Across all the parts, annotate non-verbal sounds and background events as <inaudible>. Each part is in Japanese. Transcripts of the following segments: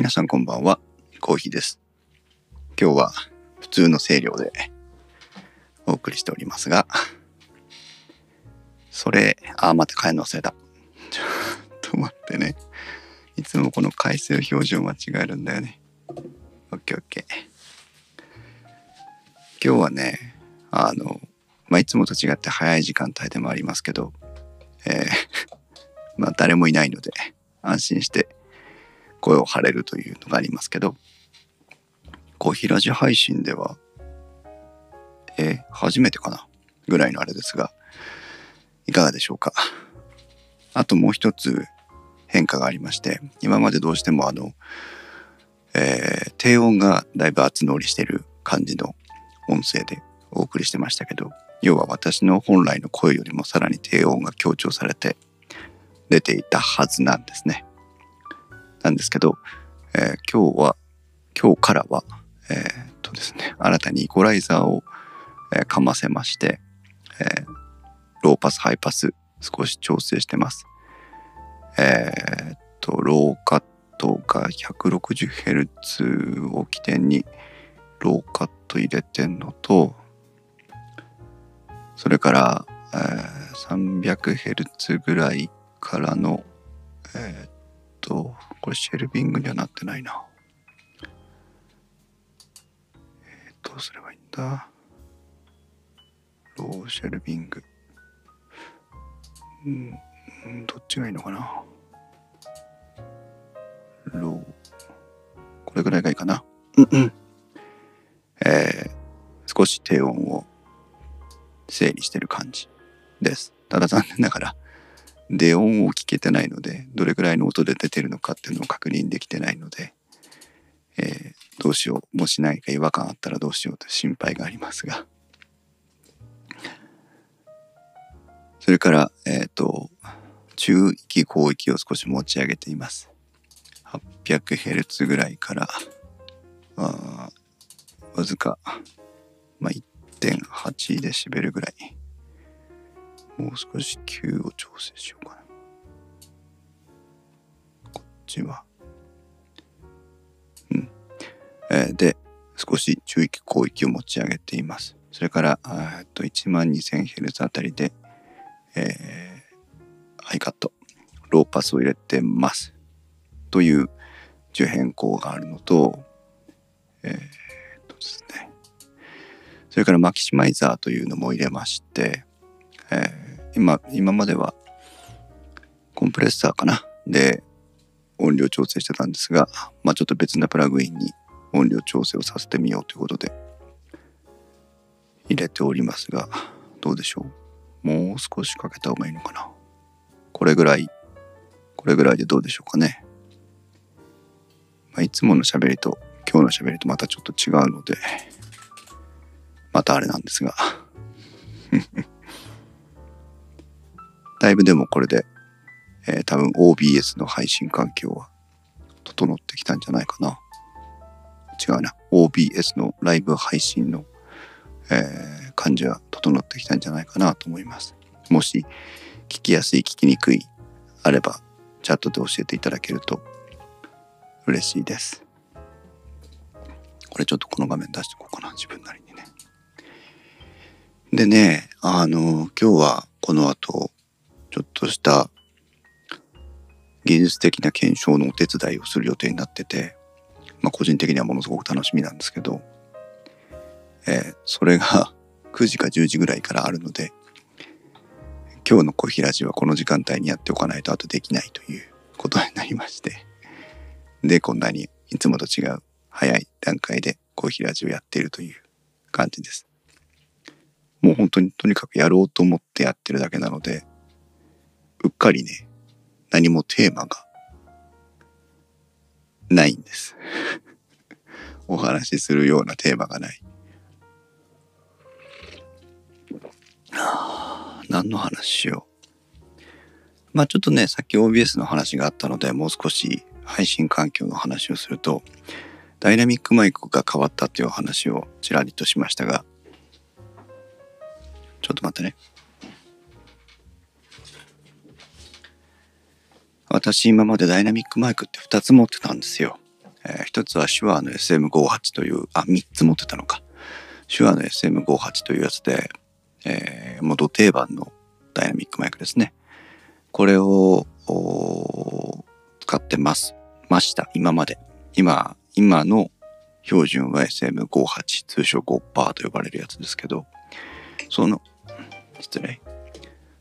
皆さんこんばんは、コーヒーです。今日は普通の声量でお送りしておりますが、それ、あ、また変えの忘れた。ちょっと待ってね。いつもこの回数表示を間違えるんだよね。オッケーオッケー。今日はね、あの、まあ、いつもと違って早い時間帯でもありますけど、えー <laughs> まあ誰もいないので安心して声を張れるというのがありますけど、コーヒーラジ配信では、え初めてかな？ぐらいのあれですが、いかがでしょうか？あともう一つ変化がありまして、今までどうしてもあの、えー低音がだいぶ厚乗りしてる感じの音声でお送りしてましたけど、要は私の本来の声よりもさらに低音が強調されて出ていたはずなんですね。なんですけど、えー今日は、今日からは、えーっとですね、新たにイコライザーを、えーかませまして、えーローパス、ハイパス、少し調整してます。えーっと、ローカットが 160Hz を起点に、ローカット入れてんのと、それから、えー 300Hz ぐらいからの、えーと、これシェルビングにはなってないな。えーどうすればいいんだローシェルビング。うん、うんどっちがいいのかなロー。これぐらいがいいかな。うんうん。えー少し低音を整理してる感じです。ただ残念ながら、低音を聞けてないので、どれぐらいの音で出てるのかっていうのを確認できてないので、えーどうしよう。もし何か違和感あったらどうしようと心配がありますが。それから、えっ、と、中域広域を少し持ち上げています。800Hz ぐらいから、あわずか、まあ、1.8デシベルぐらい。もう少し Q を調整しようかな。こっちは。うん。えーで、少し中域広域を持ち上げています。それから、あーっと、12000Hz あたりで、えー、ハイカット、ローパスを入れてます。という受変更があるのと、えーっとですね。それからマキシマイザーというのも入れまして、えー今、今まではコンプレッサーかなで音量調整してたんですが、まあちょっと別なプラグインに音量調整をさせてみようということで入れておりますが、どうでしょうもう少しかけた方がいいのかなこれぐらい、これぐらいでどうでしょうかね。まあ、いつもの喋りと今日の喋りとまたちょっと違うので、またあれなんですが。だいぶでもこれで、えー多分 OBS の配信環境は整ってきたんじゃないかな。違うな。OBS のライブ配信の、えー感じは整ってきたんじゃないかなと思います。もし聞きやすい、聞きにくいあれば、チャットで教えていただけると嬉しいです。これちょっとこの画面出しておこうかな、自分なりにね。でね、あの、今日はこの後、ちょっとした技術的な検証のお手伝いをする予定になってて、まあ個人的にはものすごく楽しみなんですけど、えーそれが <laughs> 9時か10時ぐらいからあるので、今日のコーヒーラジオはこの時間帯にやっておかないと後できないということになりまして、で、こんなにいつもと違う早い段階でコーヒーラジオやっているという感じです。もう本当にとにかくやろうと思ってやってるだけなので、うっかりね、何もテーマがないんです。<laughs> お話しするようなテーマがない。<sighs> 何の話しよう。まあちょっとね、さっき OBS の話があったので、もう少し配信環境の話をすると、ダイナミックマイクが変わったっていう話をちらりとしましたが、ちょっと待ってね。私今までダイナミックマイクって2つ持ってたんですよ。えー、一つは手話の SM58 という、あ、三つ持ってたのか。手話の SM58 というやつで、えー、もう土定番のダイナミックマイクですね。これを使ってます。ました。今まで。今、今の標準は SM58 通称5%と呼ばれるやつですけど、その、失礼。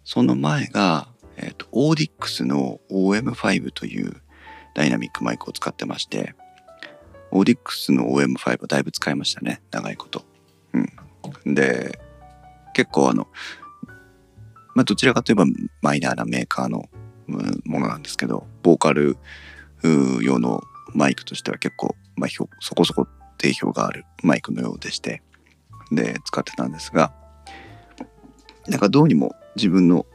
その前が、えっ、ー、と、オーディックスの OM5 というダイナミックマイクを使ってまして、オーディックスの OM5 はだいぶ使いましたね。長いこと。うん。で、結構あの、まあ、どちらかといえばマイナーなメーカーのものなんですけど、ボーカル用のマイクとしては結構、まあ、そこそこ定評があるマイクのようでして、で、使ってたんですが、なんかどうにも自分の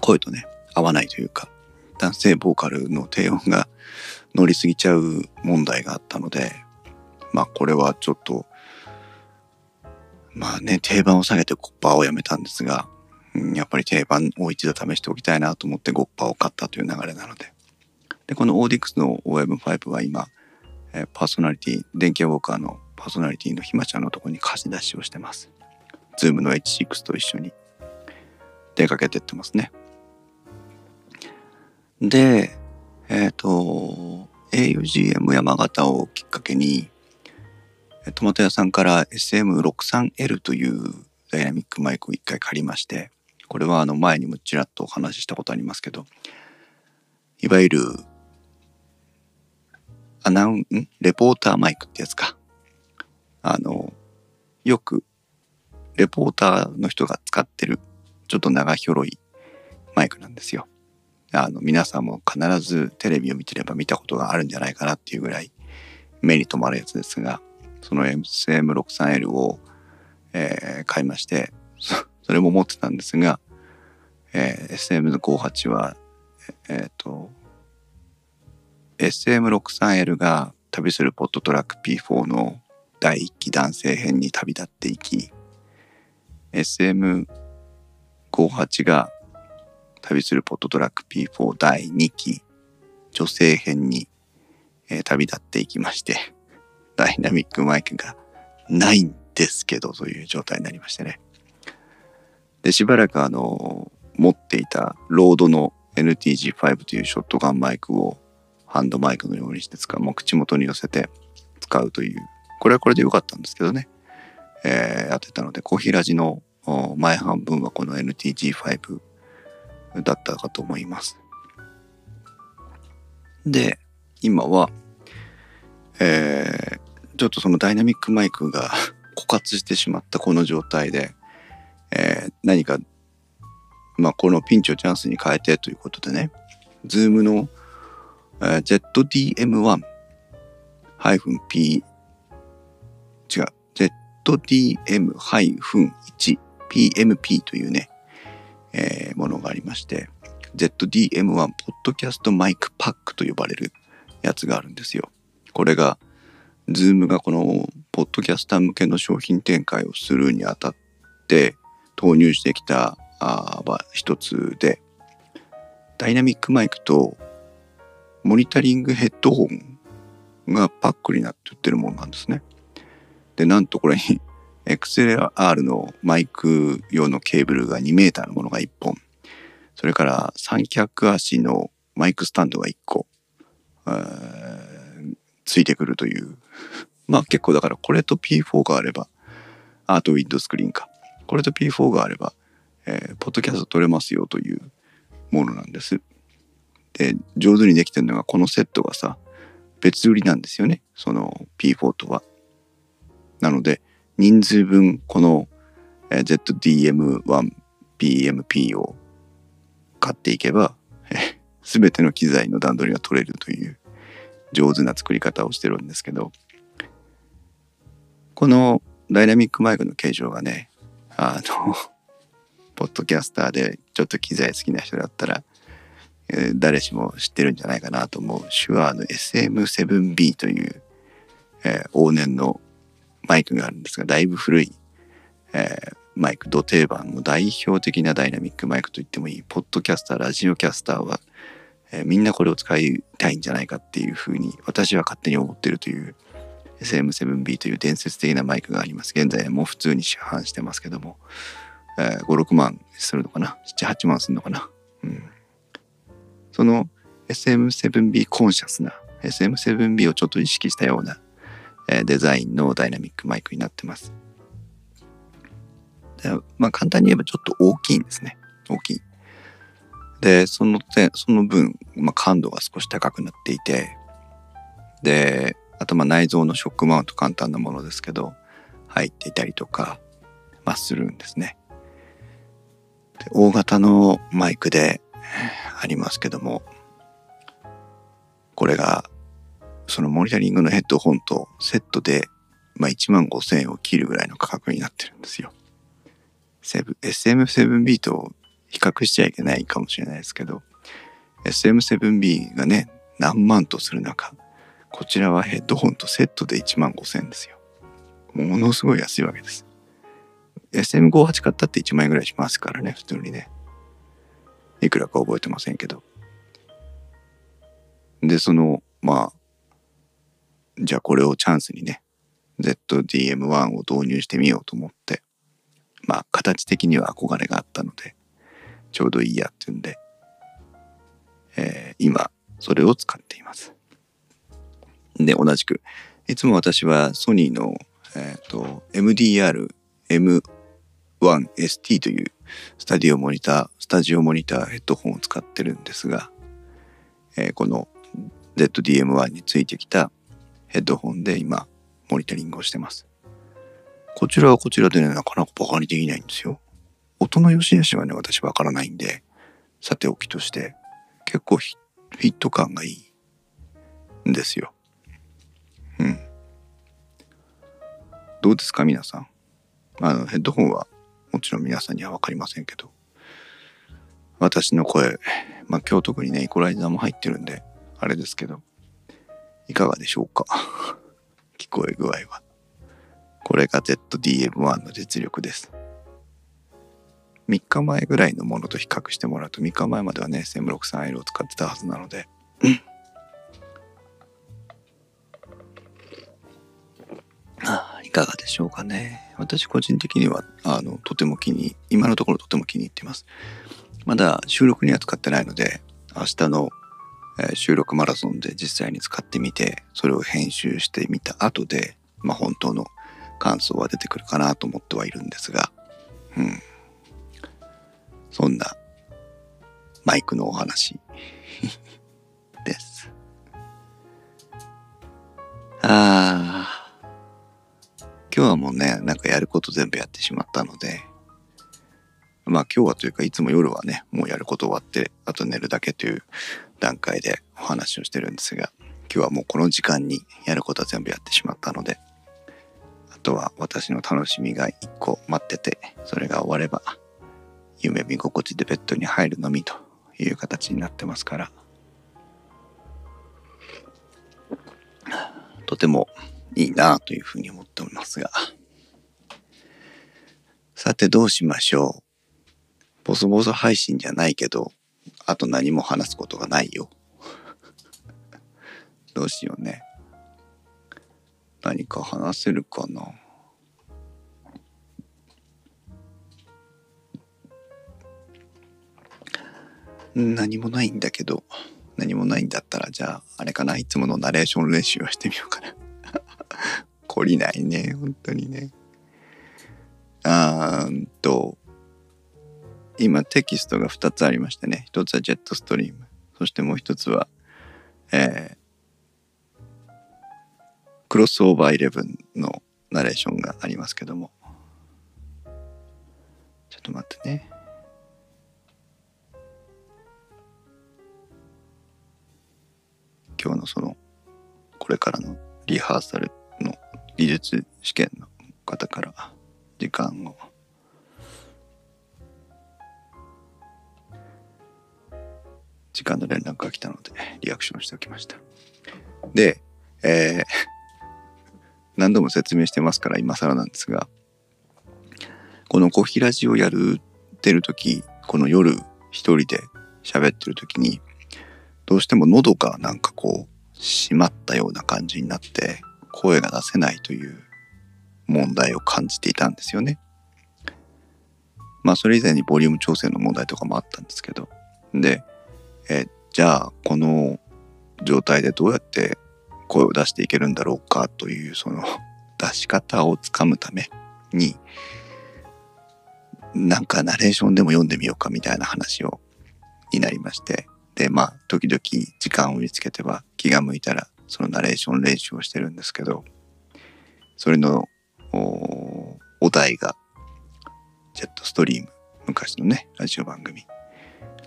声とね、合わないというか、男性ボーカルの低音が乗りすぎちゃう問題があったので、まあこれはちょっと、まあね、定番を下げてゴッパーをやめたんですが、うん、やっぱり定番を一度試しておきたいなと思ってゴッパーを買ったという流れなので。で、この Audix の OM5 は今、え、パーソナリティ、電気ウォーカーのパーソナリティのひまちゃんのとこに貸し出しをしてます。 Zoom の H6 と一緒に出かけてってますね。で、えっ、ー、と、augm 山形をきっかけに、トマト屋さんから SM63L というダイナミックマイクを一回借りまして、これはあの前にもちらっとお話ししたことありますけど、いわゆるアナウン、レポーターマイクってやつか。あの、よくレポーターの人が使ってるちょっと長ひょろいマイクなんですよ。あの、皆さんも必ずテレビを見てれば見たことがあるんじゃないかなっていうぐらい目に留まるやつですが、その SM63L を、えー、買いまして、それも持ってたんですが、えー、SM58 は、えっ、ー、と、SM63L が旅するポットトラック P4 の第1期男性編に旅立っていき、SM58 が旅するポットトラック P4 第2期女性編に、えー、旅立っていきまして、<laughs> ダイナミックマイクがないんですけどという状態になりましてね。で、しばらくあの、持っていたロードの NTG5 というショットガンマイクをハンドマイクのようにして使う、もう口元に寄せて使うという、これはこれで良かったんですけどね。えー、やってたので、コーヒラジの前半分はこの NTG5 だったかと思います。で、今は、えー、ちょっとそのダイナミックマイクが <laughs> 枯渇してしまったこの状態で、えー、何か、まあ、このピンチをチャンスに変えてということでね、 Zoom の、えー、ZDM1-P 違う ZDM-1PMP というね、まして ZDM1 ポッドキャストマイクパックと呼ばれるやつがあるんですよ。これが Zoom がこのポッドキャスター向けの商品展開をするにあたって投入してきたあ一つでダイナミックマイクとモニタリングヘッドホンがパックになって売ってるものなんですね。で、なんとこれに XLR のマイク用のケーブルが2メーターのものが1本、それから三脚足のマイクスタンドが1個、ついてくるという。まあ結構だからこれと P4 があれば、あとウィンドスクリーンか。これと P4 があれば、えー、ポッドキャスト撮れますよというものなんです。で、上手にできてるのがこのセットがさ、別売りなんですよね。その P4 とは。なので、人数分この ZDM1PMP を買っていけば、すべての機材の段取りが取れるという上手な作り方をしてるんですけど、このダイナミックマイクの形状がね、あの、<laughs> ポッドキャスターでちょっと機材好きな人だったら、え、誰しも知ってるんじゃないかなと思う手話の SM7B という、えー、往年のマイクがあるんですが、だいぶ古い、えー、マイク、土定番の代表的なダイナミックマイクと言ってもいい、ポッドキャスター、ラジオキャスターは、えーみんなこれを使いたいんじゃないかっていうふうに私は勝手に思ってるという SM7B という伝説的なマイクがあります。現在もう普通に市販してますけども、えー5、6万するのかな ?7、8万するのかな？うん。その SM7B コンシャスな SM7B をちょっと意識したような、えーデザインのダイナミックマイクになってます。でまあ簡単に言えばちょっと大きいんですね。大きい。で、その点、その分、まあ、感度が少し高くなっていて、で、あとまあ内蔵のショックマウント簡単なものですけど、入っていたりとか、まあするんですね。で大型のマイクでありますけども、これが、そのモニタリングのヘッドホンとセットで、まあ1万5千円を切るぐらいの価格になってるんですよ。SM7B と比較しちゃいけないかもしれないですけど、SM7B がね、何万とする中、こちらはヘッドホンとセットで1万5千円ですよ。ものすごい安いわけです。SM58 買ったって1万円ぐらいしますからね、普通にね。いくらか覚えてませんけど。で、その、まあ、じゃあこれをチャンスにね、ZDM1 を導入してみようと思って、まあ、形的には憧れがあったので、ちょうどいいやっていうんで、えー今、それを使っています。で、同じく、いつも私はソニーの、えっ、と、MDR M1ST というスタディオモニター、スタジオモニターヘッドホンを使ってるんですが、えーこの ZDM1 についてきたヘッドホンで今、モニタリングをしてます。こちらはこちらでね、なかなかバカにできないんですよ。音の良し悪しはね、私わからないんで、さておきとして、結構フィット感がいいんですよ。うん。どうですか、皆さん？あの、ヘッドホンはもちろん皆さんにはわかりませんけど、私の声、まあ今日特にね、イコライザーも入ってるんで、あれですけど、いかがでしょうか？<laughs> 聞こえ具合は。これが ZDM1 の実力です。3日前ぐらいのものと比較してもらうと3日前まではね SM63L を使ってたはずなので。あいかがでしょうかね。私個人的にはあのとても気に今のところとても気に入っています。まだ収録には使ってないので明日の、収録マラソンで実際に使ってみてそれを編集してみた後でまあ本当の感想は出てくるかなと思ってはいるんですがうんそんなマイクのお話 <laughs> です。ああ。今日はもうね、なんかやること全部やってしまったので、まあ今日はというかいつも夜はね、もうやること終わって、あと寝るだけという段階でお話をしてるんですが、今日はもうこの時間にやることは全部やってしまったので、とは私の楽しみが一個待ってて、それが終われば、夢見心地でベッドに入るのみという形になってますから。とてもいいなというふうに思っておりますが。さてどうしましょう。ボソボソ配信じゃないけどあと何も話すことがないよ。どうしようね。何か話せるかな？何もないんだけど何もないんだったらじゃああれかな？いつものナレーション練習をしてみようかな。<laughs> 懲りないね本当にね。あーんと今テキストが2つありましてね。1つはジェットストリーム。そしてもう1つはえークロスオーバーイレブンのナレーションがありますけども。ちょっと待ってね。今日のそのこれからのリハーサルの技術試験の方から時間を。時間の連絡が来たのでリアクションしておきました。で、えー何度も説明してますから今更なんですがこのコヒラジをやるってる時この夜一人で喋ってる時にどうしても喉がなんかこう締まったような感じになって声が出せないという問題を感じていたんですよね。まあそれ以前にボリューム調整の問題とかもあったんですけど。で、えじゃあこの状態でどうやって声を出していけるんだろうかというその <laughs> 出し方をつかむためになんかナレーションでも読んでみようかみたいな話をになりまして。でまあ時々時間を見つけては気が向いたらそのナレーション練習をしてるんですけどそれのお題がジェットストリーム。昔のねラジオ番組。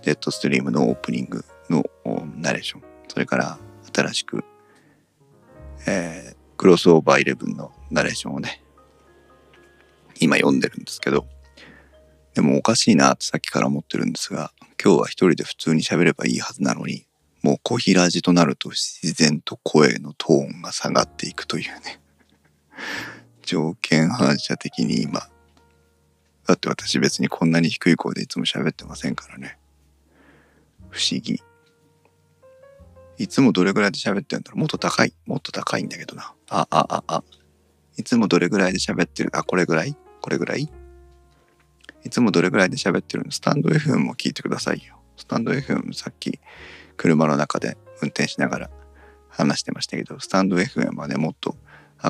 ジェットストリームのオープニングのナレーション。それから新しく、えー、クロスオーバーイレブンのナレーションをね今読んでるんですけどでもおかしいなってさっきから思ってるんですが今日は一人で普通に喋ればいいはずなのにもう小平寺となると自然と声のトーンが下がっていくというね条件反射的に今だって私別にこんなに低い声でいつも喋ってませんからね。不思議。いつもどれぐらいで喋ってるんだろう。もっと高い。もっと高いんだけどな。ああああ。いつもどれぐらいで喋ってる？あこれぐらい？これぐらい？いつもどれぐらいで喋ってるの？スタンド FM も聞いてくださいよ。スタンド FM さっき車の中で運転しながら話してましたけど、スタンド FM はね、もっと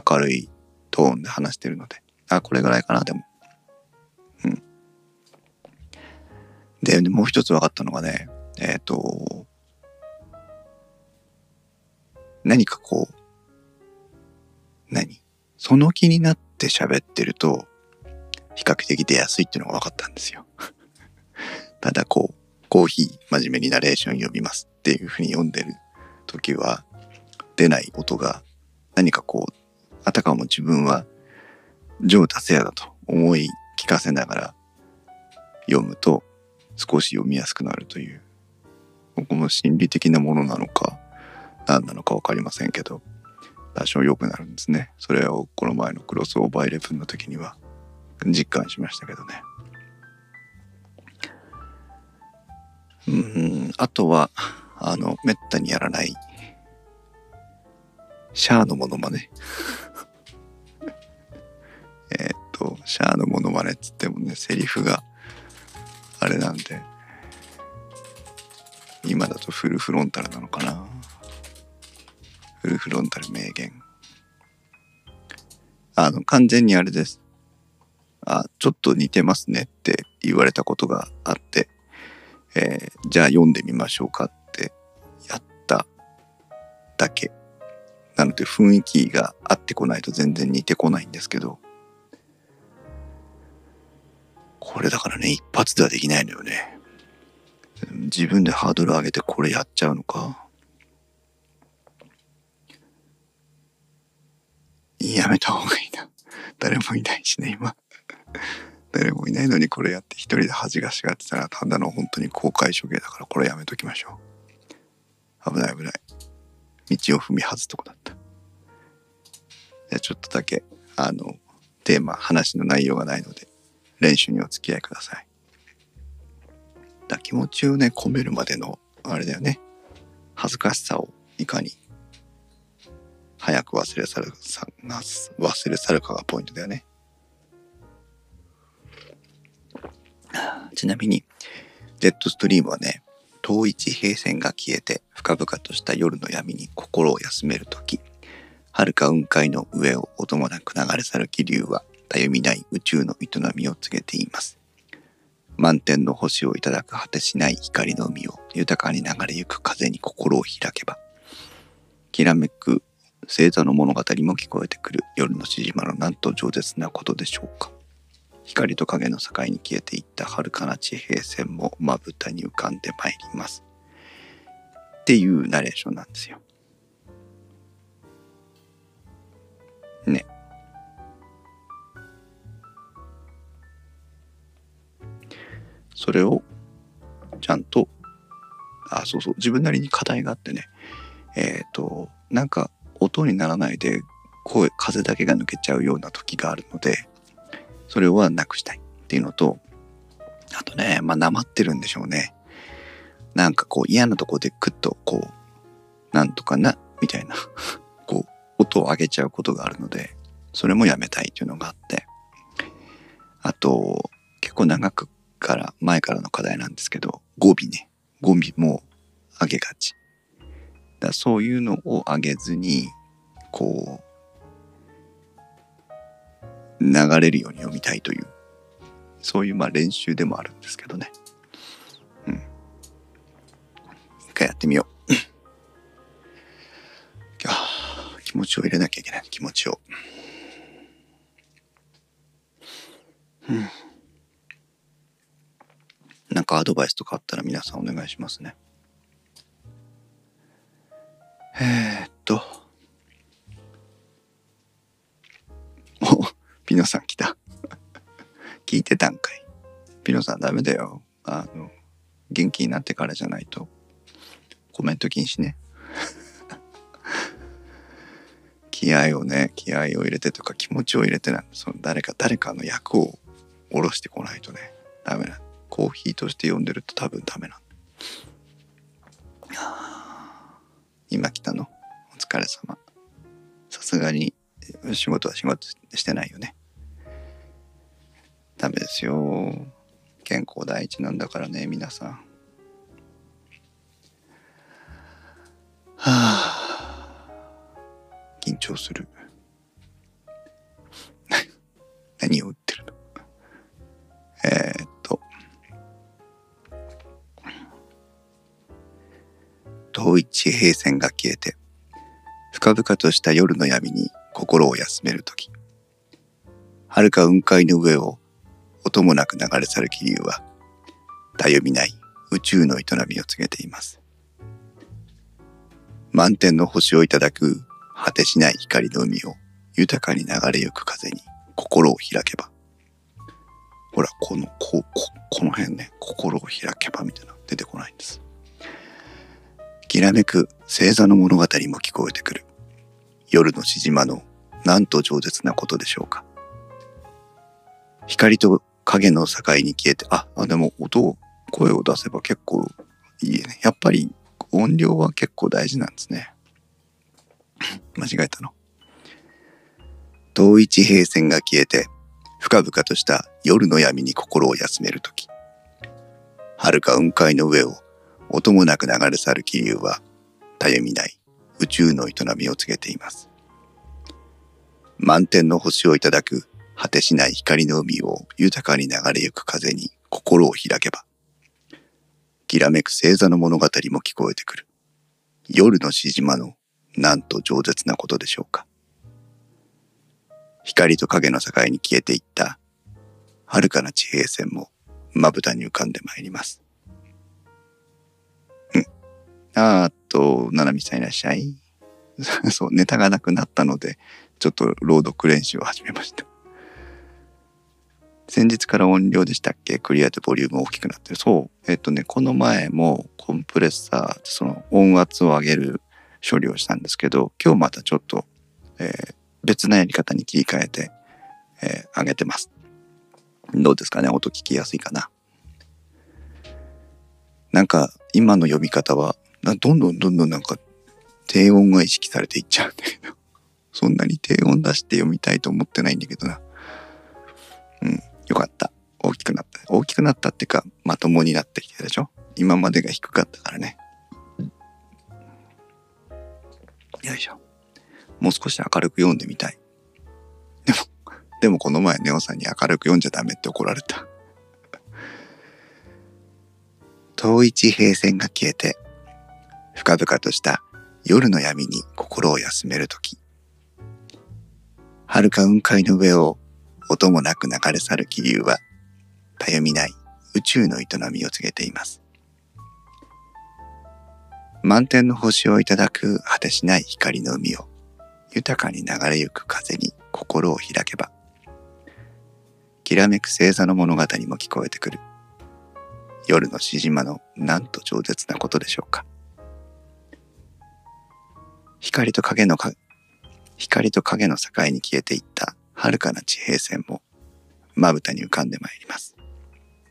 明るいトーンで話してるので、あ、これぐらいかな、でも。うん。で、もう一つ分かったのがね、えっ、ー、と、何かこう、何？その気になって喋ってると、比較的出やすいっていうのが分かったんですよ。<laughs> ただこう、コーヒー真面目にナレーション読みますっていうふうに読んでる時は出ない音が何かこうあたかも自分は上達也だと思い聞かせながら読むと少し読みやすくなるというここも心理的なものなのか何なのか分かりませんけど多少良くなるんですね。それをこの前のクロスオーバーイレブンの時には実感しましたけどね。うんあとはあのめったにやらないシャアのモノマネ。<laughs> えっとシャアのモノマネっつってもねセリフがあれなんで今だとフルフロンタルなのかな。フルフロンタル名言あの完全にあれですあちょっと似てますねって言われたことがあってえー、じゃあ読んでみましょうかってやっただけ。なので雰囲気が合ってこないと全然似てこないんですけど、これだからね、一発ではできないのよね。自分でハードル上げてこれやっちゃうのか。やめた方がいいな。誰もいないしね、今。誰もいないのにこれやって一人で恥がしがってたらただの本当に公開処刑だからこれやめときましょう。危ない危ない。道を踏み外すとこだった。じゃあちょっとだけあのテーマ話の内容がないので練習にお付き合いください。だ気持ちをね込めるまでのあれだよね。恥ずかしさをいかに早く忘れ去る忘れ去るかがポイントだよねちなみに、ジェットストリームはね、遠い地平線が消えて深々とした夜の闇に心を休めるとき、遥か雲海の上を音もなく流れ去る気流は、たゆみない宇宙の営みを告げています。満天の星をいただく果てしない光の海を豊かに流れゆく風に心を開けば、きらめく星座の物語も聞こえてくる夜のしじまのなんと饒舌なことでしょうか？光と影の境に消えていった遥かな地平線もまぶたに浮かんでまいります。っていうナレーションなんですよ。ね。それをちゃんと、あ、そうそう、自分なりに課題があってね、えっ、ー、と、なんか音にならないで声、風だけが抜けちゃうような時があるので、それはなくしたいっていうのと、あとね、まあ、なまってるんでしょうね。なんかこう嫌なとこでクッとこう、なんとかな、みたいな、<laughs> こう、音を上げちゃうことがあるので、それもやめたいっていうのがあって、あと、結構長くから前からの課題なんですけど、語尾ね、語尾も上げがち。だそういうのを上げずに、こう、流れるように読みたいという、そういうまあ練習でもあるんですけどね。うん。一回やってみよう。気持ちを入れなきゃいけない。気持ちを。うん。なんかアドバイスとかあったら皆さんお願いしますね。ピノさんダメだよ。あの、元気になってからじゃないとコメント禁止ね。<laughs> 気合をね、気合を入れてとか気持ちを入れてなその誰か誰かの役を下ろしてこないとね、ダメな。コーヒーとして読んでると多分ダメなん <sighs> 今来たの？お疲れ様。さすがに仕事は仕事してないよね。ダメですよ。健康第一なんだからね、皆さん。はあ、緊張する。<laughs> 何を売ってるの？えー、っと。遠い地平線が消えて、深々とした夜の闇に心を休めるとき、遥か雲海の上を音もなく流れ去る気流は、たゆみない宇宙の営みを告げています。満天の星をいただく果てしない光の海を豊かに流れゆく風に心を開けば。ほら、この、こ、こ、この辺ね、心を開けばみたいな出てこないんです。きらめく星座の物語も聞こえてくる。夜のしじまのなんと饒舌なことでしょうか。光と影の境に消えて、あ、あでも音を、声を出せば結構いいね。やっぱり音量は結構大事なんですね。<coughs> 間違えたの。遠い地平線が消えて、深々とした夜の闇に心を休めるとき、遥か雲海の上を音もなく流れ去る気流は、たゆみない宇宙の営みを告げています。満天の星をいただく果てしない光の海を豊かに流れゆく風に心を開けば、きらめく星座の物語も聞こえてくる。夜のしじまのなんと饒舌なことでしょうか。光と影の境に消えていった遥かな地平線もまぶたに浮かんでまいります。うん。あーっと、ななみさんいらっしゃい。<laughs> そう、ネタがなくなったので、ちょっと朗読練習を始めました。先日から音量でしたっけ？クリアでボリューム大きくなってる。そう。えっとね、この前もコンプレッサー、その音圧を上げる処理をしたんですけど、今日またちょっと、えー、別なやり方に切り替えて、えー、上げてます。どうですかね？音聞きやすいかな？なんか、今の読み方は、どんどんどんどんなんか、低音が意識されていっちゃうんだけど、<laughs> そんなに低音出して読みたいと思ってないんだけどな。うん。よかった。大きくなった。大きくなったっていうか、まともになってきてでしょ？今までが低かったからね。よいしょ。もう少し明るく読んでみたい。でも、でもこの前ネオさんに明るく読んじゃダメって怒られた。遠い地平線が消えて、深々とした夜の闇に心を休めるとき、遥か雲海の上を音もなく流れ去る気流は、たゆみない宇宙の営みを告げています。満天の星をいただく果てしない光の海を豊かに流れゆく風に心を開けば、きらめく星座の物語も聞こえてくる。夜のしじまのなんと饒舌なことでしょうか。光と影のか、光と影の境に消えていった遥かな地平線もまぶたに浮かんでまいります。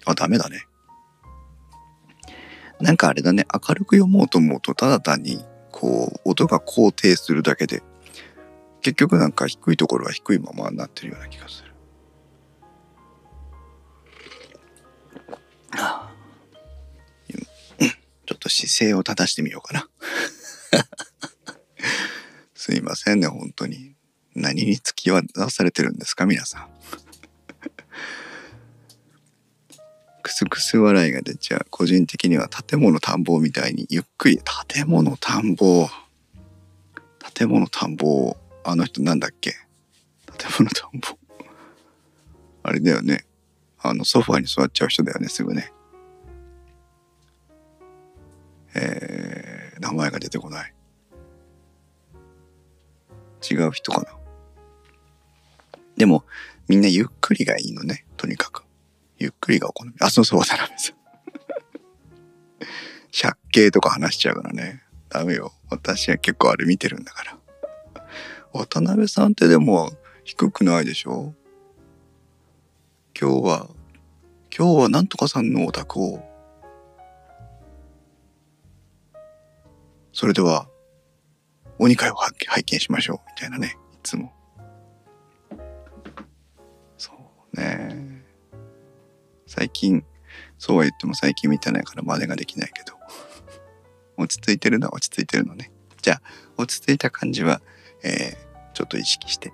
あ、ダメだね。なんかあれだね、明るく読もうと思うと、ただ単に、こう、音が高低するだけで、結局なんか低いところは低いままになってるような気がする。ちょっと姿勢を正してみようかな。<laughs> すいませんね、本当に。何に付き合わされてるんですか、皆さん。<laughs> クスクス笑いが出ちゃう。個人的には建物田んぼみたいにゆっくり、建物田んぼ。建物田んぼ。あの人なんだっけ？建物田んぼ。あれだよね。あの、ソファに座っちゃう人だよね、すぐね。えー、名前が出てこない。違う人かな。でも、みんなゆっくりがいいのね、とにかく。ゆっくりがお好み。あ、そうそう、渡辺さん。<laughs> 借景とか話しちゃうからね。ダメよ。私は結構あれ見てるんだから。渡辺さんってでも低くないでしょ？今日は、今日はなんとかさんのお宅を。それでは、鬼会を拝見しましょう。みたいなね。いつも。ね。最近、そうは言っても最近見てないから真似ができないけど。落ち着いてるのは落ち着いてるのね。じゃあ、落ち着いた感じは、えー、ちょっと意識して。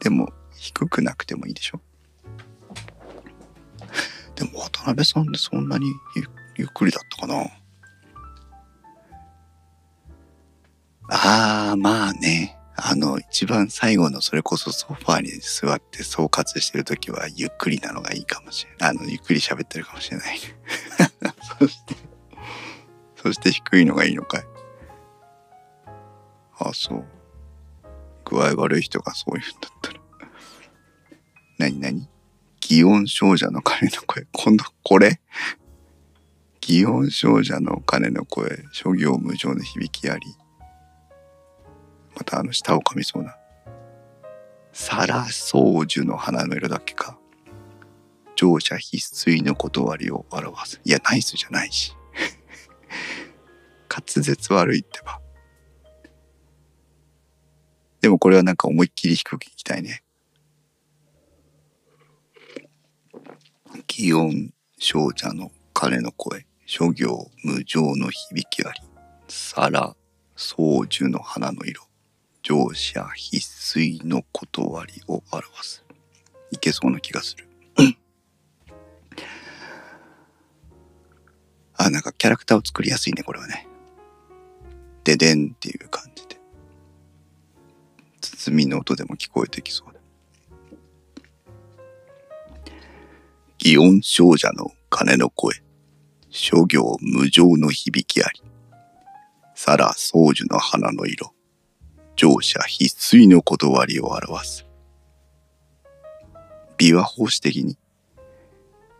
でも、低くなくてもいいでしょ。でも、渡辺さんってそんなにゆゆっくりだったかなああ、まあね。あの、一番最後のそれこそソファーに座って総括してるときはゆっくりなのがいいかもしれない。あの、ゆっくり喋ってるかもしれない。<laughs> そして、そして低いのがいいのかい。あ、そう。具合悪い人がそういうんだったら。なになに祇園少女の鐘の声。今度、これ？祇園少女の鐘の声。諸行無常の響きあり。またあの舌を噛みそうな。サラソウジュの花の色だっけか。乗車必須の断りを表す。いや、ナイスじゃないし。<laughs> 滑舌悪いってば。でもこれはなんか思いっきり低くいきたいね。祇園少女の鐘の声。諸行無常の響きあり。サラ、宗樹の花の色。乗車必須の断りを表す。いけそうな気がする。あ、なんかキャラクターを作りやすいね、これはね。ででんっていう感じで。包みの音でも聞こえてきそうだ。祇園少女の鐘の声。諸行無常の響きあり。さら宗樹の花の色。乗車必須の断りを表す。琵琶法師的に。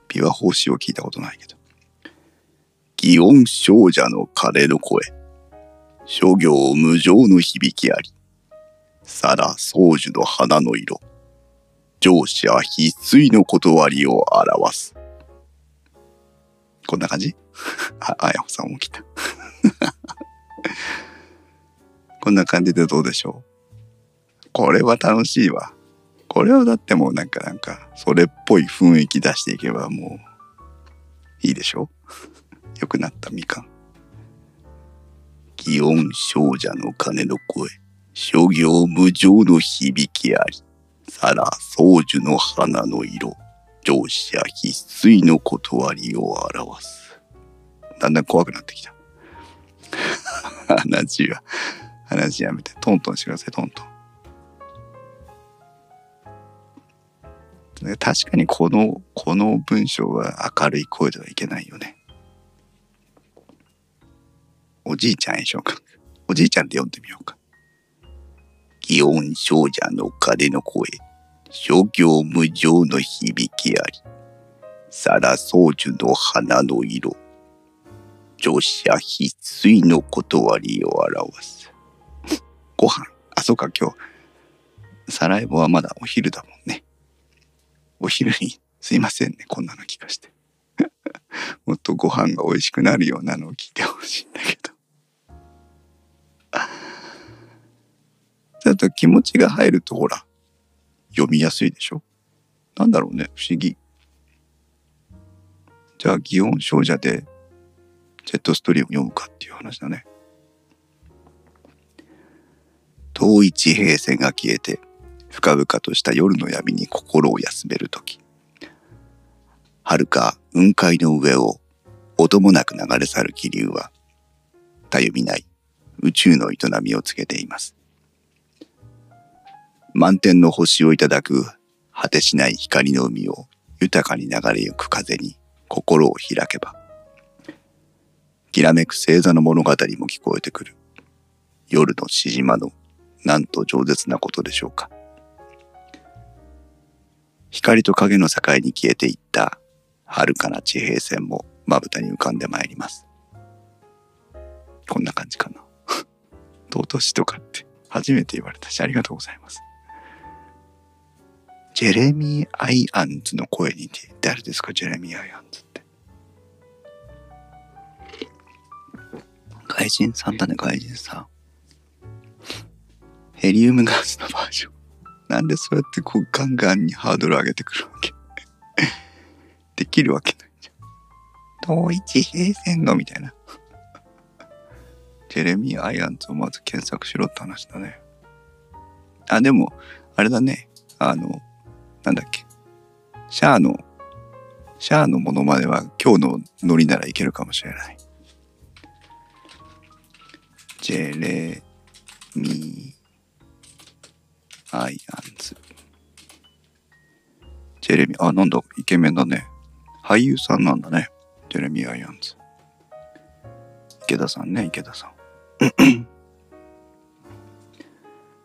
琵琶法師を聞いたことないけど。祇園少女の鐘の声。諸行無常の響きあり。さら宗樹の花の色。乗車必須の断りを表す。こんな感じ？<laughs> あ、あやほさんも来た。こんな感じでどうでしょう？これは楽しいわ。これはだってもうなんかなんか、それっぽい雰囲気出していけばもう、いいでしょ？よくなったみかん。祇園少女の鐘の声、諸行無常の響きあり、さら宗樹の花の色、乗車必須の断りを表す。だんだん怖くなってきた。話は話やめて、トントンしてください、トントン。確かにこの、この文章は明るい声ではいけないよね。おじいちゃんでしょうか。おじいちゃんで読んでみようか。祇園少女の鐘の声、諸行無常の響きあり、さら宗樹の花の色、女子必須の断りを表す。ご飯。あ、そうか、今日、サラエボはまだお昼だもんね。お昼に、すいませんね、こんなの聞かして。<laughs> もっとご飯が美味しくなるようなのを聞いてほしいんだけど。<laughs> ちょっと気持ちが入るとほら、読みやすいでしょ？なんだろうね、不思議。じゃあ、祇園少女で、ジェットストリーム読むかっていう話だね。遠い地平線が消えて、深々とした夜の闇に心を休めるとき。遥か雲海の上を音もなく流れ去る気流は、たゆみない宇宙の営みを告げています。満天の星をいただく果てしない光の海を豊かに流れゆく風に心を開けば、きらめく星座の物語も聞こえてくる。夜のしじまのなんと饒舌なことでしょうか。光と影の境に消えていった遥かな地平線もまぶたに浮かんでまいります。こんな感じかな。<laughs> 尊しとかって初めて言われたしありがとうございます。ジェレミー・アイアンズの声にて誰ですか？ジェレミー・アイアンズって。外人さんだね、外人さん。ヘリウムガスのバージョン。なんでそうやってこうガンガンにハードル上げてくるわけ？<laughs> できるわけないじゃん。統一平線のみたいな。ジェレミー・アイアンズをまず検索しろって話だね。あ、でも、あれだね。あの、なんだっけ。シャアの、シャアのものまねは今日のノリならいけるかもしれない。ジェレミーアイアンズ。ジェレミー、あ、なんだ、イケメンだね。俳優さんなんだね。ジェレミー・アイアンズ。池田さんね、池田さん。<clears throat>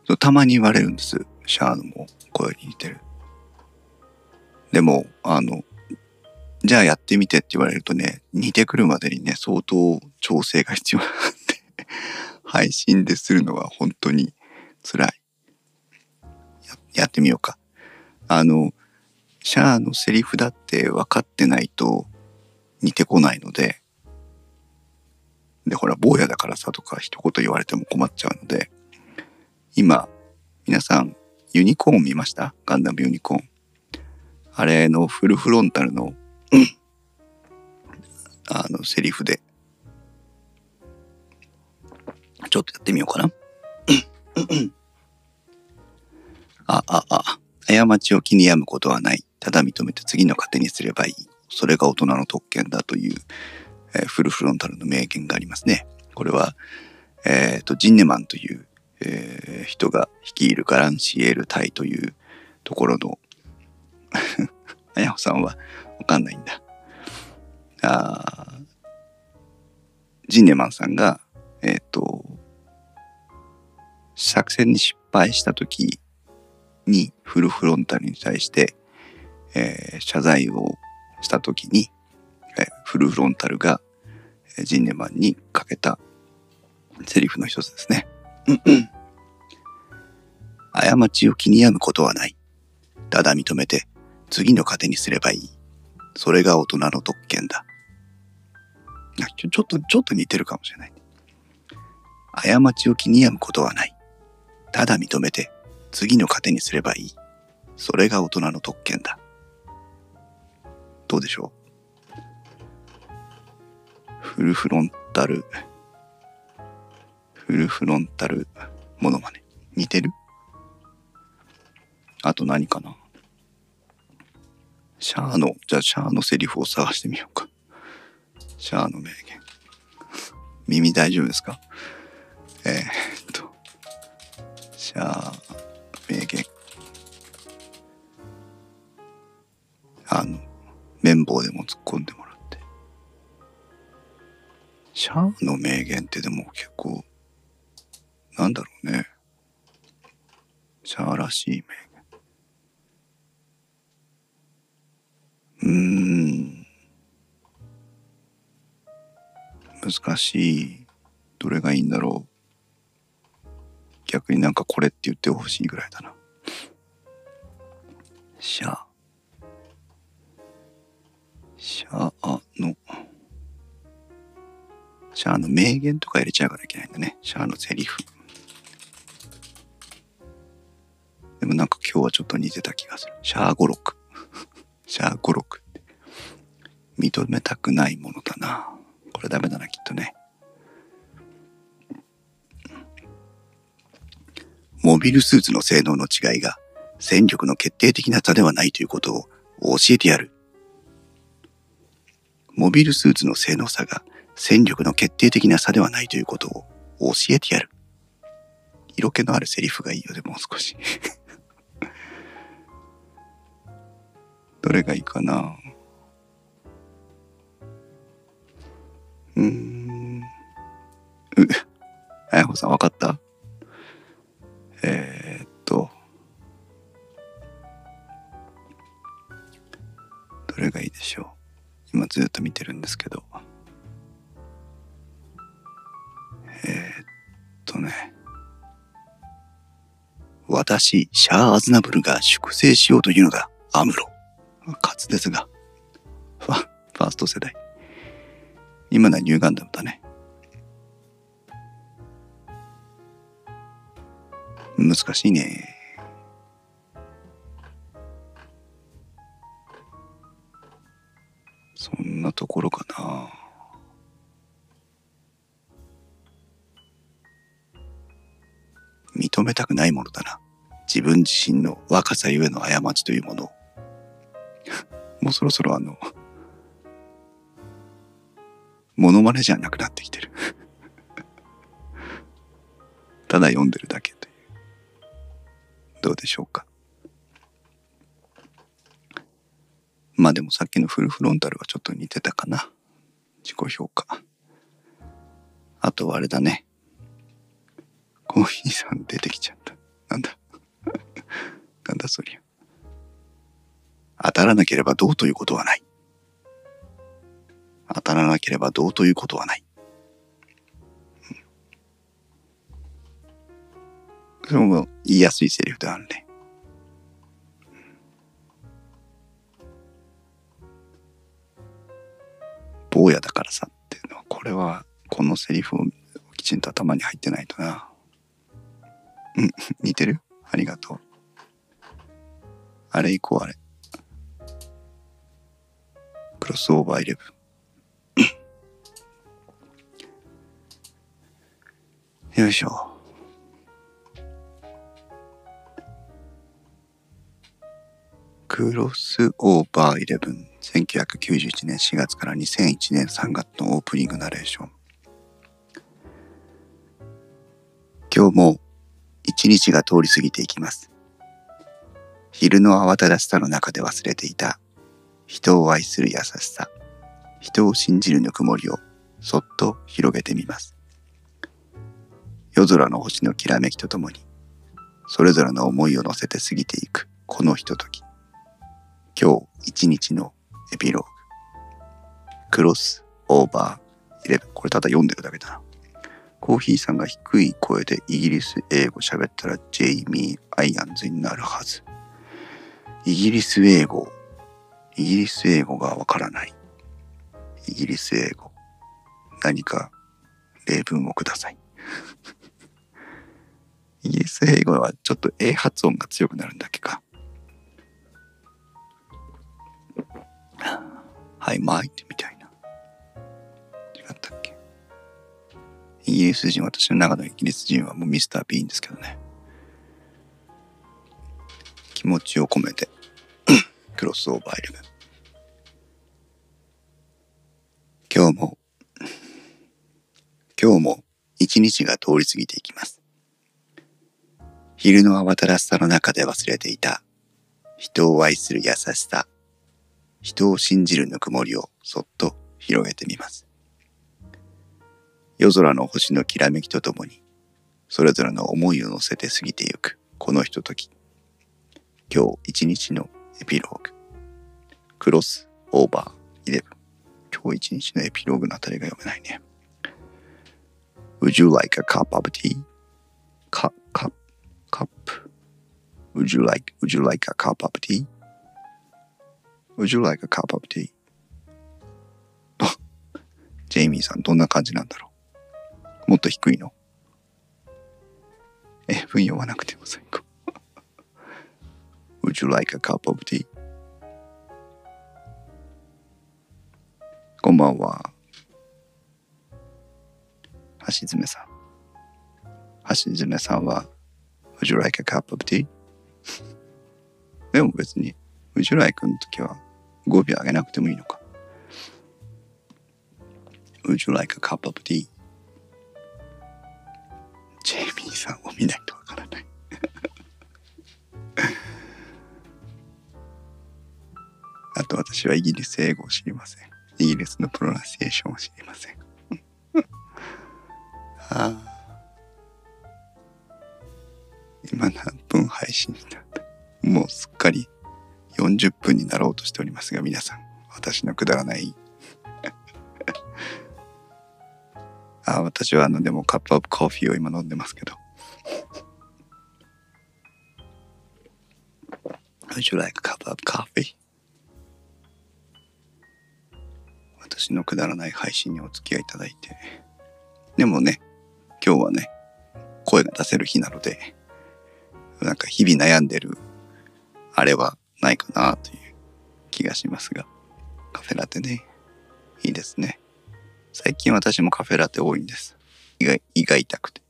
そうたまに言われるんです。シャアのも声に似てる。でも、あの、じゃあやってみてって言われるとね、似てくるまでにね、相当調整が必要なんで、配信でするのは本当に辛い。やってみようか。あの、シャアのセリフだって分かってないと似てこないので、で、ほら、坊やだからさとか一言言われても困っちゃうので、今、皆さん、ユニコーン見ました？ガンダムユニコーン。あれのフルフロンタルの、あの、セリフで、ちょっとやってみようかな。あ、あ、あ、過ちを気に病むことはない。ただ認めて次の糧にすればいい。それが大人の特権だという、えー、フルフロンタルの名言がありますね。これは、えっ、ー、と、ジンネマンという、えー、人が率いるガランシエール隊というところのあやほさんはわかんないんだ。あジンネマンさんが、えっ、ー、と、作戦に失敗した時にフルフロンタルに対して、えー、謝罪をした時に、えー、フルフロンタルが、ジンネマンにかけたセリフの一つですね。過ちを気に病むことはない。ただ認めて次の糧にすればいい。それが大人の特権だ。ちょちょっと、ちょっと似てるかもしれない。過ちを気に病むことはない。ただ認めて次の糧にすればいい。それが大人の特権だ。どうでしょう？フルフロンタル、フルフロンタルモノマネ。似てる？あと何かな？シャアの、じゃあシャアのセリフを探してみようか。シャアの名言。<laughs> 耳大丈夫ですか？えー、っと、シャア名言。あの、綿棒でも突っ込んでもらって。シャアの名言ってでも結構、なんだろうね。シャアらしい名言。うーん。難しい。どれがいいんだろう。逆になんかこれって言ってほしいぐらいだな。シャア。シャアの、シャアの名言とか入れちゃうからいけないんだね。シャアのセリフ。でもなんか今日はちょっと似てた気がする。シャア語録。<laughs> シャア語録。認めたくないものだな。これダメだな、きっとね。モビルスーツの性能の違いが戦力の決定的な差ではないということを教えてやる。モビルスーツの性能差が戦力の決定的な差ではないということを教えてやる。色気のあるセリフがいいよでもう少し <laughs> どれがいいかな？うーん。う、あやほさんわかった？えー、っと。どれがいいでしょう？今ずっと見てるんですけど。えー、っとね。私、シャア・アズナブルが粛清しようというのだ、アムロ。滑舌が。ファ、ファースト世代。今のはニューガンダムだね。難しいね。そんなところかな。認めたくないものだな。自分自身の若さゆえの過ちというものを。<laughs> もうそろそろあの、モノマネじゃなくなってきてる。<laughs> ただ読んでるだけ。どうでしょうか？まあでもさっきのフルフロンタルはちょっと似てたかな。自己評価。あとはあれだね。コーヒーさん出てきちゃった。なんだ？<laughs> なんだそりゃ。当たらなければどうということはない。当たらなければどうということはない。それも言いやすいセリフであるね。坊やだからさっていうのは、これは、このセリフをきちんと頭に入ってないとな。うん、似てる？ありがとう。あれ行こう、あれ。クロスオーバーイレブン。よいしょ。クロスオーバーイレブン。1991年4月から2001年3月のオープニングナレーション。今日も一日が通り過ぎていきます。昼の慌ただしさの中で忘れていた人を愛する優しさ、人を信じるぬくもりをそっと広げてみます。夜空の星のきらめきとともに、それぞれの思いを乗せて過ぎていくこのひととき。今日一日のエピローグ。クロスオーバーイレブン。これただ読んでるだけだな。コーヒーさんが低い声でイギリス英語喋ったらジェイミー・アイアンズになるはず。イギリス英語。イギリス英語がわからない。イギリス英語。何か例文をください。<laughs> イギリス英語はちょっと A 発音が強くなるんだっけか。はい、マイってみたいな。違ったっけ？イギリス人、私の中のイギリス人はもうミスター・ビーンですけどね。気持ちを込めて、<coughs> クロスオーバーイレブン。今日も、今日も一日が通り過ぎていきます。昼の慌ただしさの中で忘れていた人を愛する優しさ、人を信じるぬくもりをそっと広げてみます。夜空の星のきらめきとともに、それぞれの思いを乗せて過ぎてゆくこのひととき。今日一日のエピローグ。クロスオーバーイレブン。今日一日のエピローグのあたりが読めないね。Would you like a cup of tea? Cup, cup, cup. Would you like, would you like a cup of tea? Would you like a cup of tea? ジェイミーさんどんな感じなんだろうもっと低いのえ、文読まなくても最高。Would you like a cup of tea? こんばんは。橋爪さん。橋爪さんは、Would you like a cup of tea? でも別に、Would you like の時は語尾上げなくてもいいのか。Would you like a cup of tea? ジェイミーさんを見ないとわからない <laughs> あと私はイギリス英語を知りません。イギリスのプロナンシエーションを知りません。<laughs> ああ。今何分配信になったもうすっかり40分になろうとしておりますが皆さん私のくだらない。<laughs> あ私はあのでもカップアップコーヒーを今飲んでますけど。Would you like a cup of coffee? 私のくだらない配信にお付き合いいただいて。でもね今日はね声が出せる日なのでなんか日々悩んでるあれはないかなという気がしますがカフェラテねいいですね最近私もカフェラテ多いんです。胃が胃が痛くて。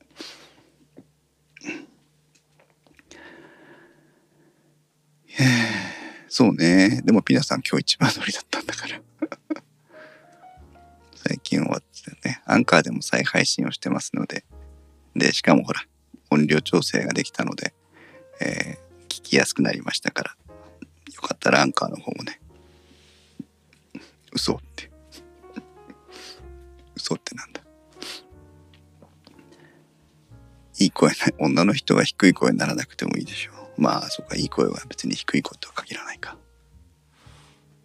そうね。でもピナさん今日一番乗りだったんだから <laughs> 最近終わってね。アンカーでも再配信をしてますので。で、しかもほら、音量調整ができたので、えー、聞きやすくなりましたから。よかったらアンカーの方もね。嘘って。嘘ってなんだ。いい声な女の人が低い声にならなくてもいいでしょう。まあそうかいい声は別に低いことは限らないか。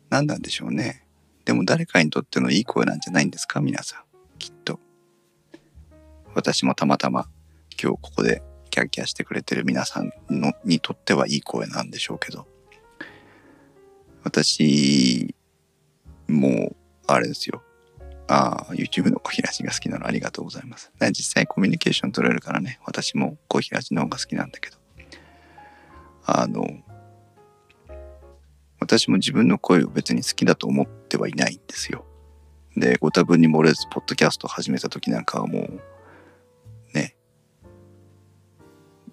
何なんでしょうね。でも誰かにとってのいい声なんじゃないんですか？皆さん。きっと。私もたまたま今日ここでキャッキャしてくれてる皆さんのにとってはいい声なんでしょうけど。私もあれですよああ、YouTube の小平寺が好きなのありがとうございます。実際コミュニケーション取れるからね、私も小平寺の方が好きなんだけど。あの、私も自分の声を別に好きだと思ってはいないんですよ。で、ご多分に漏れず、ポッドキャストを始めた時なんかはもう、ね、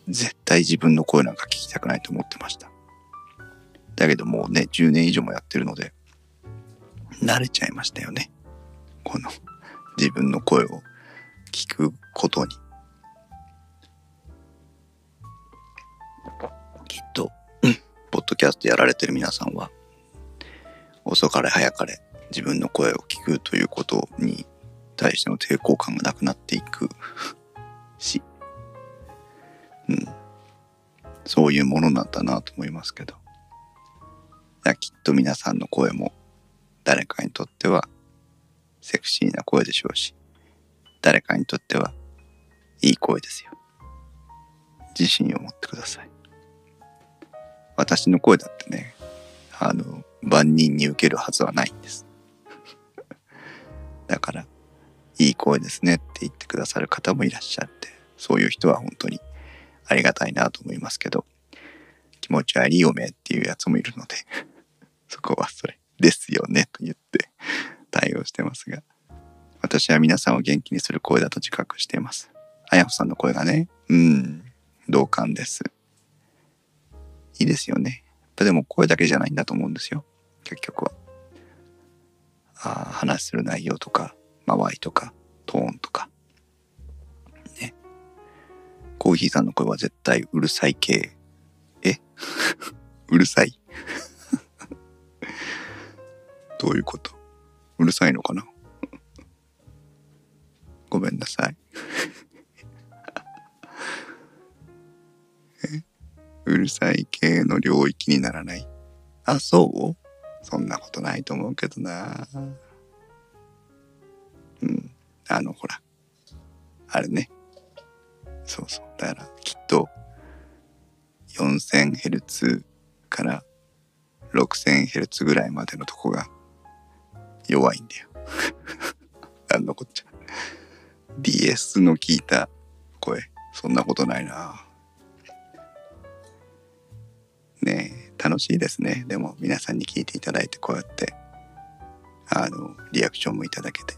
絶対自分の声なんか聞きたくないと思ってました。だけどもうね、10年以上もやってるので、慣れちゃいましたよね。この自分の声を聞くことに。きっと、ポッドキャストやられてる皆さんは遅かれ早かれ自分の声を聞くということに対しての抵抗感がなくなっていくし、うん、そういうものなんだなと思いますけど。きっと皆さんの声も誰かにとってはセクシーな声でしょうし、誰かにとってはいい声ですよ。自信を持ってください。私の声だってね、あの、万人に受けるはずはないんです。<laughs> だから、いい声ですねって言ってくださる方もいらっしゃって、そういう人は本当にありがたいなと思いますけど、気持ち悪いよめっていうやつもいるので、<laughs> そこはそれですよねと言って対応してますが、私は皆さんを元気にする声だと自覚しています。あやほさんの声がね、うん、同感です。いいですよね。でも声だけじゃないんだと思うんですよ。結局は。あ話する内容とか、間合いとか、トーンとか。ね。コーヒーさんの声は絶対うるさい系。え？<laughs> うるさいどういうこと？うるさいのかな？ごめんなさい。<laughs> え？うるさい系の領域にならない。あそう？そんなことないと思うけどな。うん。あのほら。あれね。そうそう。だからきっと 4000Hz から 6000Hz ぐらいまでのとこが弱いんだよ。<laughs> なんのこっちゃ。DS の聞いた声。そんなことないな。ねえ、楽しいですね。でも皆さんに聞いていただいてこうやって、あの、リアクションもいただけて。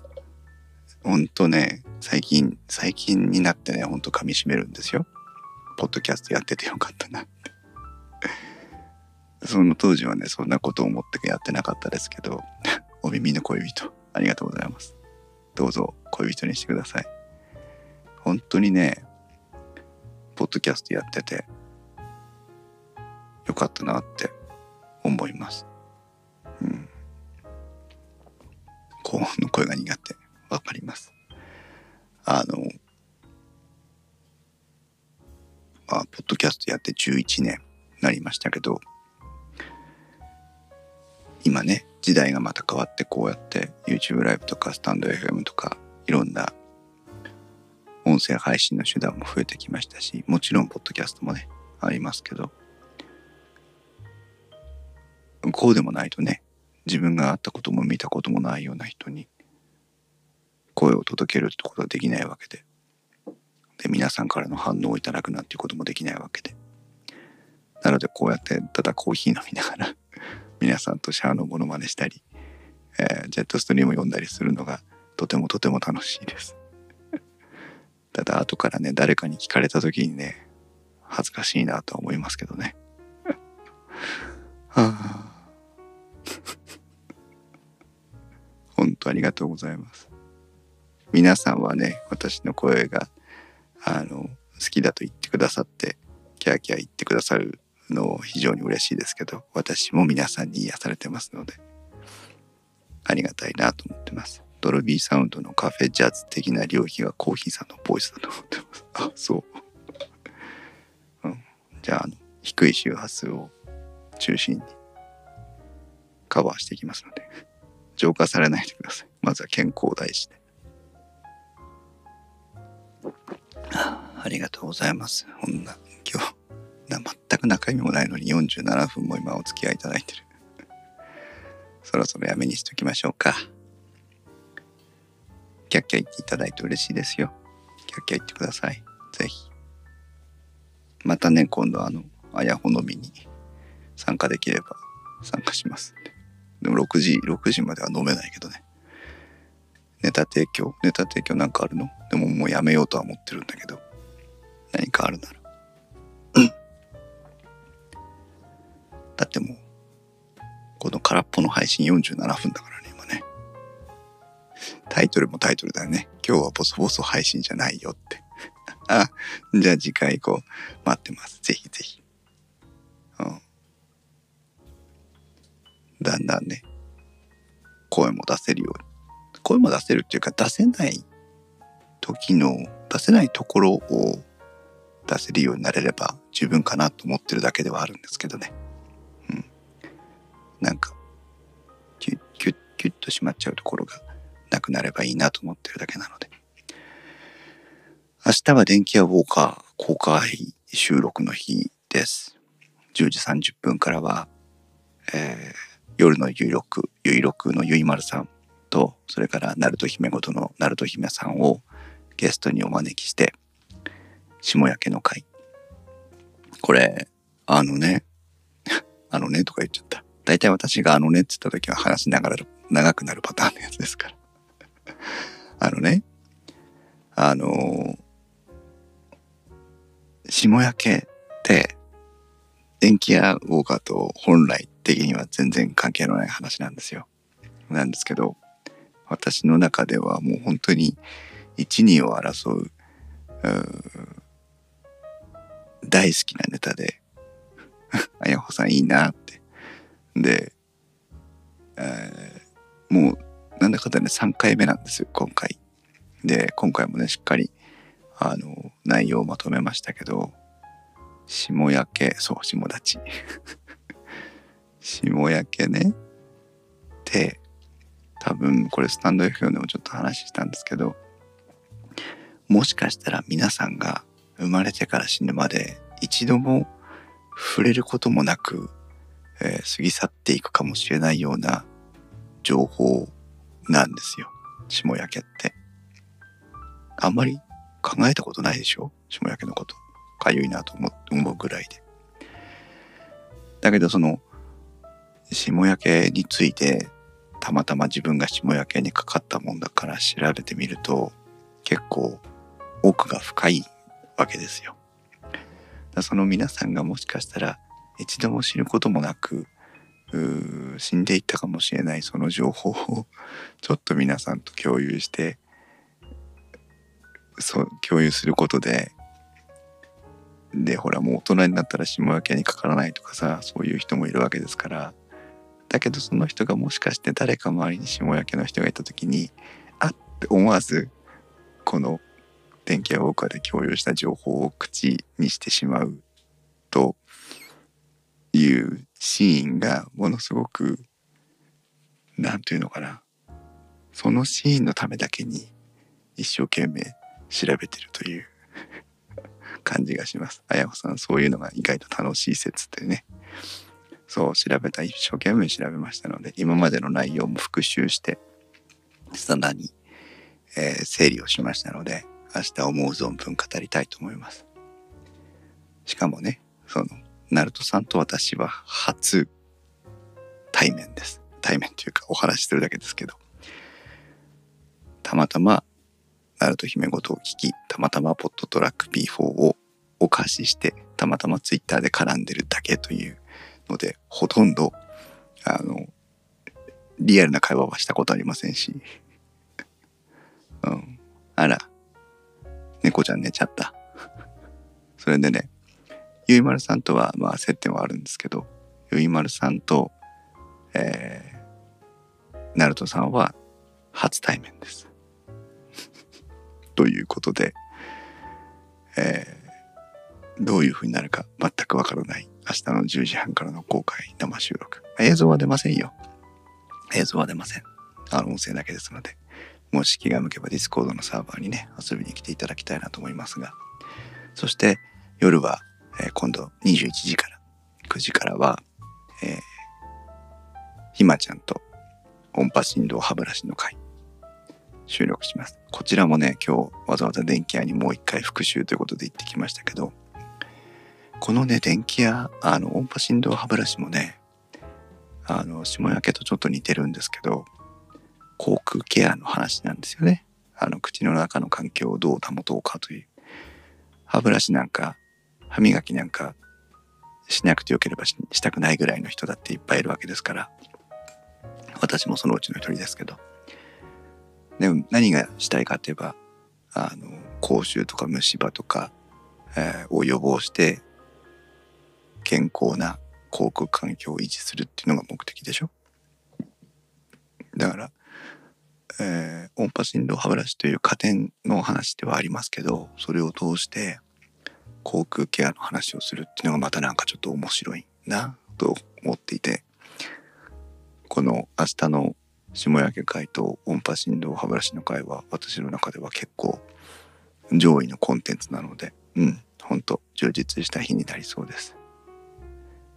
ほんとね、最近、最近になってね、ほんと噛み締めるんですよ。ポッドキャストやっててよかったなって。その当時はね、そんなことを思ってやってなかったですけど、お耳の恋人、ありがとうございます。どうぞ恋人にしてください。本当にね、ポッドキャストやってて、よかったなって思います。うん。高音の声が苦手。わかります。あの、まあ、ポッドキャストやって11年なりましたけど、今ね、時代がまた変わってこうやって YouTube ライブとかスタンド FM とかいろんな音声配信の手段も増えてきましたし、もちろんポッドキャストもね、ありますけど、こうでもないとね、自分が会ったことも見たこともないような人に声を届けるってことはできないわけで、で、皆さんからの反応をいただくなんていうこともできないわけで。なのでこうやってただコーヒー飲みながら皆さんとシャアのモノマネしたり、えー、ジェットストリーム読んだりするのがとてもとても楽しいです。<laughs> ただ後からね、誰かに聞かれた時にね、恥ずかしいなとは思いますけどね。<laughs> はあ、<laughs> 本当ありがとうございます。皆さんはね、私の声が、あの、好きだと言ってくださって、キャーキャー言ってくださるの非常に嬉しいですけど、私も皆さんに癒されてますので、ありがたいなと思ってます。ドルビーサウンドのカフェジャズ的な領域はコーヒーさんのボイスだと思ってます。あ、そう。うん、じゃあ、あの、低い周波数を中心にカバーしていきますので、浄化されないでください。まずは健康第一で。ありがとうございます。こんな、今日。全く中身もないのに47分も今お付き合いいただいてる。そろそろやめにしときましょうか。キャッキャ言っていただいて嬉しいですよ。キャッキャ言ってください。ぜひ。またね、今度あの、あやほのみに参加できれば参加しますでも6時、6時までは飲めないけどね。ネタ提供、ネタ提供なんかあるの？でももうやめようとは思ってるんだけど。何かあるなら。だってもう、この空っぽの配信47分だからね、今ね。タイトルもタイトルだよね。今日はボソボソ配信じゃないよって。<laughs> あ、じゃあ次回行こう。待ってます。ぜひぜひ。うん。だんだんね、声も出せるように。声も出せるっていうか、出せない時の、出せないところを出せるようになれれば十分かなと思ってるだけではあるんですけどね。なんか、キュッ、キュッ、キュッとしまっちゃうところがなくなればいいなと思ってるだけなので。明日は電気屋ウォーカー公開収録の日です。10時30分からは、えー、夜の有力、有力のゆいまるさんと、それからナルト姫ごとのナルト姫さんをゲストにお招きして、下焼けの会。これ、あのね、<laughs> あのねとか言っちゃった。大体私があのねって言った時は話しながら長くなるパターンのやつですから。<laughs> あのね、あの下焼けって電気屋ウォーカーと本来的には全然関係のない話なんですよ。なんですけど、私の中ではもう本当に一二を争う大好きなネタで、<laughs> あやほさんいいなってで、えー、もうなんだかんだね3回目なんですよ今回。で今回もねしっかりあの内容をまとめましたけど下焼けそう下立ち <laughs> 下焼けねって多分これスタンド FM でもちょっと話したんですけどもしかしたら皆さんが生まれてから死ぬまで一度も触れることもなくえー、過ぎ去っていくかもしれないような情報なんですよ。霜焼けって。あんまり考えたことないでしょ？霜焼けのこと。かゆいなと思思うぐらいで。だけどその、霜焼けについて、たまたま自分が霜焼けにかかったもんだから調べてみると、結構奥が深いわけですよ。その皆さんがもしかしたら一度も知ることもなく死んでいったかもしれないその情報を <laughs> ちょっと皆さんと共有してそう共有することででほらもう大人になったら霜焼けにかからないとかさそういう人もいるわけですから。だけどその人がもしかして誰か周りに霜焼けの人がいた時にあって思わずこの電気屋ウォーカーで共有した情報を口にしてしまう。いうシーンがものすごく何て言うのかなそのシーンのためだけに一生懸命調べてるという感じがします。あやこさんそういうのが意外と楽しい説ってねそう調べた一生懸命調べましたので今までの内容も復習してさらに、えー、整理をしましたので明日思う存分語りたいと思います。しかもねそのナルトさんと私は初対面です。対面というかお話しするだけですけど。たまたまナルト姫ごとを聞き、たまたまポットトラック P4 をお貸しして、たまたまツイッターで絡んでるだけというので、ほとんど、あの、リアルな会話はしたことありませんし。うん。あら、猫ちゃん寝ちゃった。それでね、ゆいまるさんとはまあ接点はあるんですけどゆいまるさんと、えー、ナルトさんは初対面です。<laughs> ということで、えー、どういう風になるか全くわからない。明日の10時半からの公開生収録。映像は出ませんよ。映像は出ません。あの音声だけですのでもし気が向けばディスコードのサーバーにね遊びに来ていただきたいなと思いますが。そして夜はえー、今度21時から9時からは、えー、ひまちゃんと音波振動歯ブラシの回収録します。こちらもね、今日わざわざ電気屋にもう一回復習ということで行ってきましたけど、このね、電気屋、あの、音波振動歯ブラシもね、あの、下焼けとちょっと似てるんですけど、口腔ケアの話なんですよね。あの、口の中の環境をどう保とうかという。歯ブラシなんか歯磨きなんかしなくてよければしたくないぐらいの人だっていっぱいいるわけですから。私もそのうちの一人ですけど。でも何がしたいかって言えばあの口臭とか虫歯とか、えー、を予防して健康な口腔環境を維持するっていうのが目的でしょ。だから、えー、音波振動歯ブラシという家電の話ではありますけどそれを通して口腔ケアの話をするっていうのがまたなんかちょっと面白いなと思っていてこの明日の下焼け会と音波振動歯ブラシの会は私の中では結構上位のコンテンツなのでうんほんと充実した日になりそうです。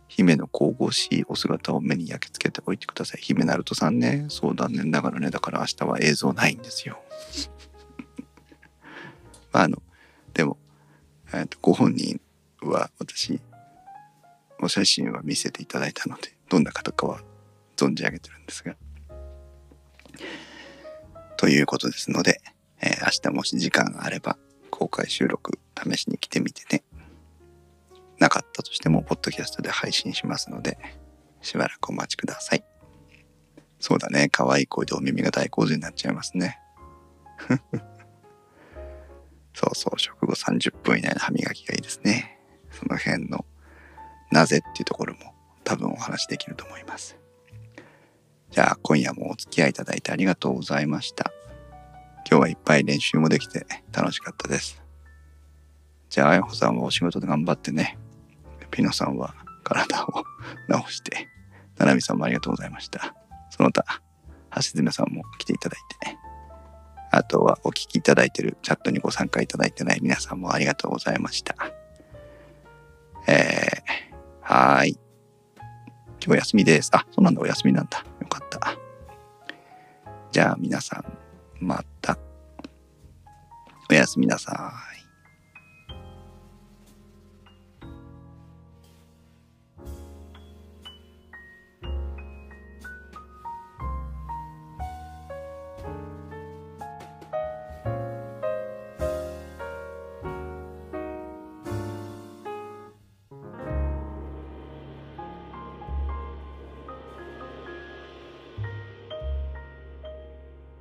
姫の神々しいお姿を目に焼き付けておいてください。姫ナルトさんね。そう残念ながらね。だから明日は映像ないんですよ。<laughs> まああのえー、とご本人は私お写真は見せていただいたのでどんな方かは存じ上げてるんですが。ということですので、えー、明日もし時間があれば公開収録試しに来てみてね。なかったとしてもポッドキャストで配信しますのでしばらくお待ちください。そうだね。可愛い声でお耳が大洪水になっちゃいますね。そうそう、食後30分以内の歯磨きがいいですね。その辺のなぜっていうところも多分お話できると思います。じゃあ今夜もお付き合いいただいてありがとうございました。今日はいっぱい練習もできて楽しかったです。じゃあ、あやほさんはお仕事で頑張ってね。ピノさんは体を治して、ななみさんもありがとうございました。その他、橋爪さんも来ていただいて。あとはお聞きいただいているチャットにご参加いただいてない皆さんもありがとうございました。えー、はーい。今日休みです。あ、そうなんだ、お休みなんだ。よかった。じゃあ皆さん、また。おやすみなさい。